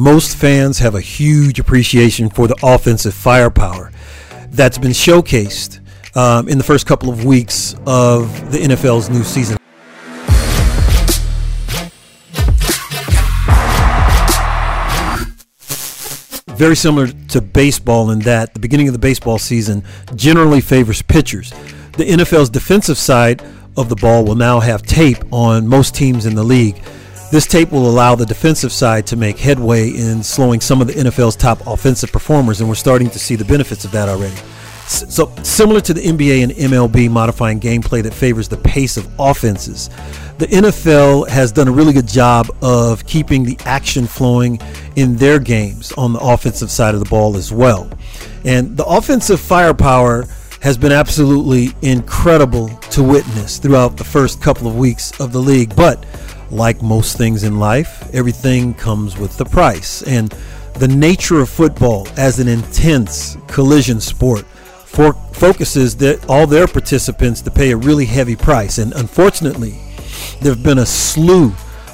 most fans have a huge appreciation for the offensive firepower that's been showcased um, in the first couple of weeks of the NFL's new season. Very similar to baseball in that the beginning of the baseball season generally favors pitchers. The NFL's defensive side of the ball will now have tape on most teams in the league. This tape will allow the defensive side to make headway in slowing some of the NFL's top offensive performers, and we're starting to see the benefits of that already. So, similar to the NBA and MLB modifying gameplay that favors the pace of offenses, the NFL has done a really good job of keeping the action flowing in their games on the offensive side of the ball as well. And the offensive firepower has been absolutely incredible to witness throughout the first couple of weeks of the league. But like most things in life, everything comes with the price. And the nature of football as an intense collision sport for, focuses that all their participants to pay a really heavy price. And unfortunately, there have been a slew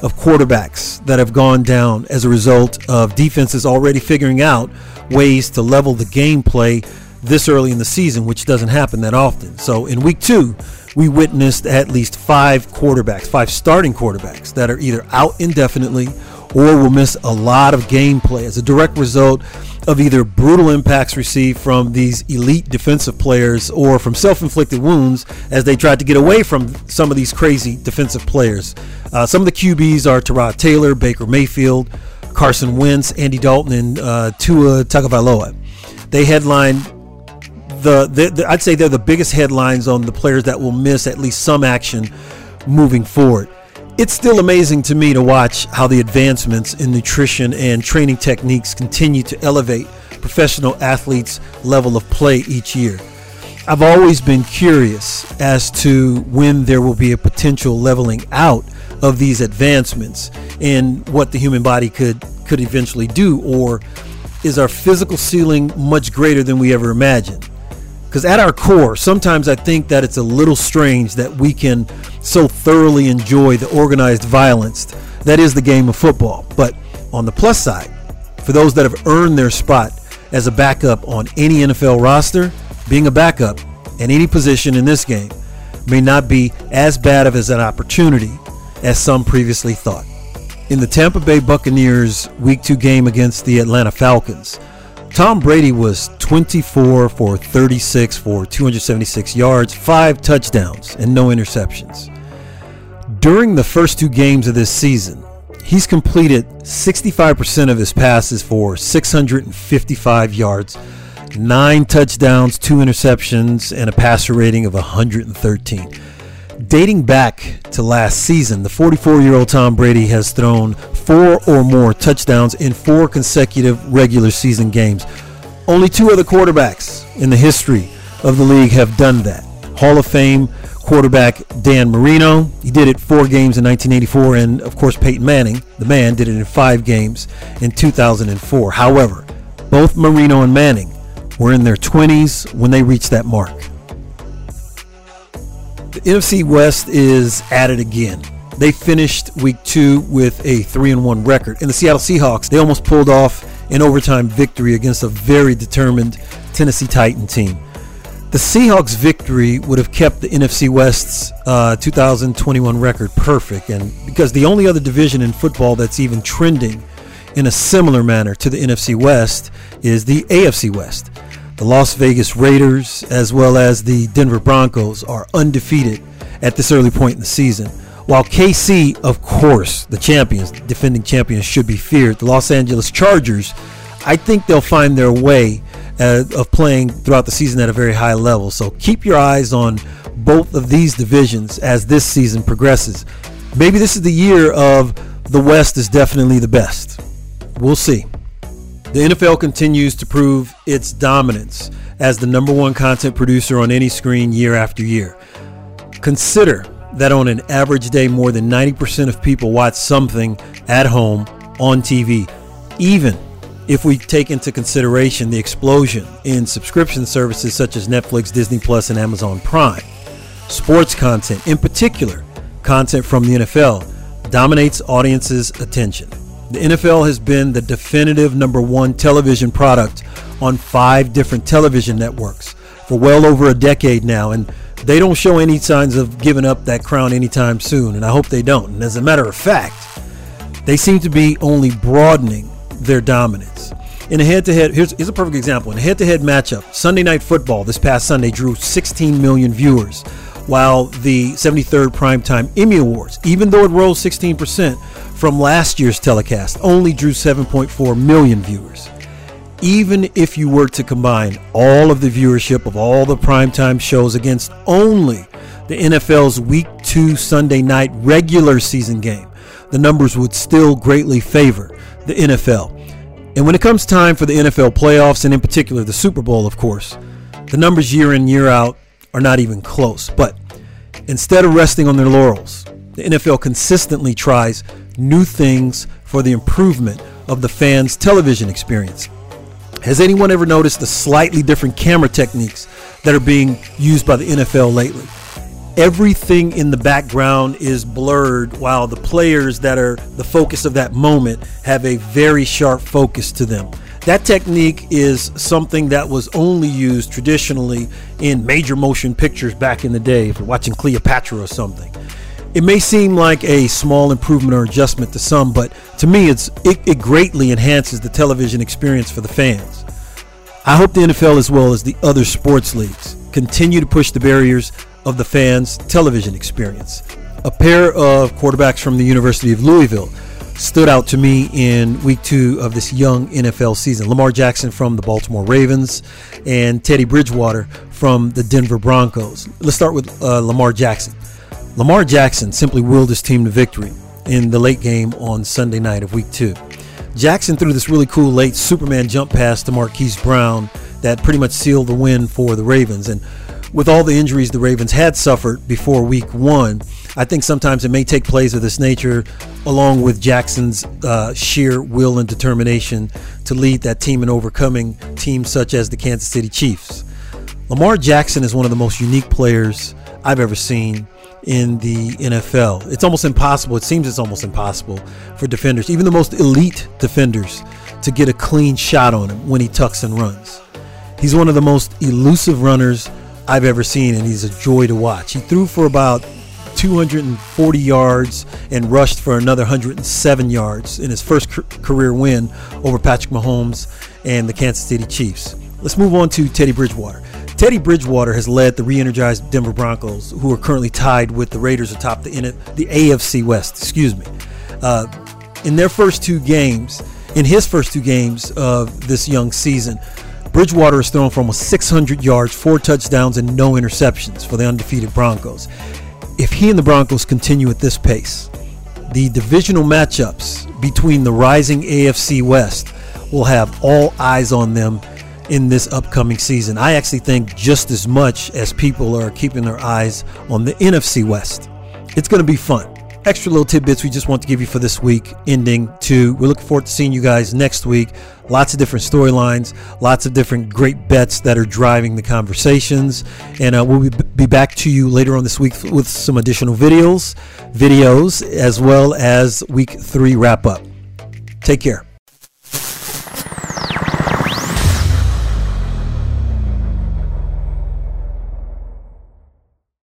of quarterbacks that have gone down as a result of defenses already figuring out ways to level the gameplay this early in the season, which doesn't happen that often. So in week two, we witnessed at least five quarterbacks, five starting quarterbacks that are either out indefinitely or will miss a lot of gameplay as a direct result of either brutal impacts received from these elite defensive players or from self inflicted wounds as they tried to get away from some of these crazy defensive players. Uh, some of the QBs are Tyrod Taylor, Baker Mayfield, Carson Wentz, Andy Dalton, and uh, Tua Tagovailoa. They headline the, the, the, I'd say they're the biggest headlines on the players that will miss at least some action moving forward. It's still amazing to me to watch how the advancements in nutrition and training techniques continue to elevate professional athletes' level of play each year. I've always been curious as to when there will be a potential leveling out of these advancements and what the human body could could eventually do or is our physical ceiling much greater than we ever imagined? Because at our core, sometimes I think that it's a little strange that we can so thoroughly enjoy the organized violence that is the game of football. But on the plus side, for those that have earned their spot as a backup on any NFL roster, being a backup in any position in this game may not be as bad of as an opportunity as some previously thought. In the Tampa Bay Buccaneers Week 2 game against the Atlanta Falcons, Tom Brady was 24 for 36 for 276 yards, five touchdowns, and no interceptions. During the first two games of this season, he's completed 65% of his passes for 655 yards, nine touchdowns, two interceptions, and a passer rating of 113. Dating back to last season, the 44 year old Tom Brady has thrown four or more touchdowns in four consecutive regular season games. Only two other quarterbacks in the history of the league have done that. Hall of Fame quarterback Dan Marino, he did it four games in 1984, and of course, Peyton Manning, the man, did it in five games in 2004. However, both Marino and Manning were in their 20s when they reached that mark. NFC West is at it again. They finished week two with a 3 and 1 record. In the Seattle Seahawks, they almost pulled off an overtime victory against a very determined Tennessee Titan team. The Seahawks' victory would have kept the NFC West's uh, 2021 record perfect, and because the only other division in football that's even trending in a similar manner to the NFC West is the AFC West. The Las Vegas Raiders, as well as the Denver Broncos, are undefeated at this early point in the season. While KC, of course, the champions, defending champions, should be feared, the Los Angeles Chargers, I think they'll find their way uh, of playing throughout the season at a very high level. So keep your eyes on both of these divisions as this season progresses. Maybe this is the year of the West is definitely the best. We'll see. The NFL continues to prove its dominance as the number one content producer on any screen year after year. Consider that on an average day, more than 90% of people watch something at home on TV, even if we take into consideration the explosion in subscription services such as Netflix, Disney Plus, and Amazon Prime. Sports content, in particular, content from the NFL, dominates audiences' attention. The NFL has been the definitive number one television product on five different television networks for well over a decade now, and they don't show any signs of giving up that crown anytime soon, and I hope they don't. And as a matter of fact, they seem to be only broadening their dominance. In a head-to-head, here's, here's a perfect example. In a head-to-head matchup, Sunday Night Football this past Sunday drew 16 million viewers, while the 73rd Primetime Emmy Awards, even though it rose 16% from last year's telecast, only drew 7.4 million viewers. Even if you were to combine all of the viewership of all the primetime shows against only the NFL's Week 2 Sunday night regular season game, the numbers would still greatly favor the NFL. And when it comes time for the NFL playoffs, and in particular the Super Bowl, of course, the numbers year in, year out are not even close. But instead of resting on their laurels, the NFL consistently tries new things for the improvement of the fans' television experience. Has anyone ever noticed the slightly different camera techniques that are being used by the NFL lately? everything in the background is blurred while the players that are the focus of that moment have a very sharp focus to them. That technique is something that was only used traditionally in major motion pictures back in the day, if you're watching Cleopatra or something. It may seem like a small improvement or adjustment to some, but to me, it's it, it greatly enhances the television experience for the fans. I hope the NFL, as well as the other sports leagues, continue to push the barriers of the fans' television experience. A pair of quarterbacks from the University of Louisville stood out to me in week two of this young NFL season. Lamar Jackson from the Baltimore Ravens and Teddy Bridgewater from the Denver Broncos. Let's start with uh, Lamar Jackson. Lamar Jackson simply willed his team to victory in the late game on Sunday night of week two. Jackson threw this really cool late Superman jump pass to Marquise Brown that pretty much sealed the win for the Ravens. And with all the injuries the Ravens had suffered before week one, I think sometimes it may take plays of this nature, along with Jackson's uh, sheer will and determination to lead that team in overcoming teams such as the Kansas City Chiefs. Lamar Jackson is one of the most unique players I've ever seen in the NFL. It's almost impossible, it seems it's almost impossible for defenders, even the most elite defenders, to get a clean shot on him when he tucks and runs. He's one of the most elusive runners I've ever seen, and he's a joy to watch. He threw for about 240 yards and rushed for another 107 yards in his first career win over Patrick Mahomes and the Kansas City Chiefs. Let's move on to Teddy Bridgewater. Teddy Bridgewater has led the re-energized Denver Broncos, who are currently tied with the Raiders atop the the AFC West. Excuse me. Uh, in their first two games, in his first two games of this young season, Bridgewater has thrown for almost 600 yards, four touchdowns, and no interceptions for the undefeated Broncos. If he and the Broncos continue at this pace, the divisional matchups between the rising AFC West will have all eyes on them in this upcoming season. I actually think just as much as people are keeping their eyes on the NFC West. It's going to be fun. Extra little tidbits we just want to give you for this week ending to we're looking forward to seeing you guys next week. Lots of different storylines lots of different great bets that are driving the conversations. And uh, we'll be back to you later on this week with some additional videos videos as well as week three wrap up take care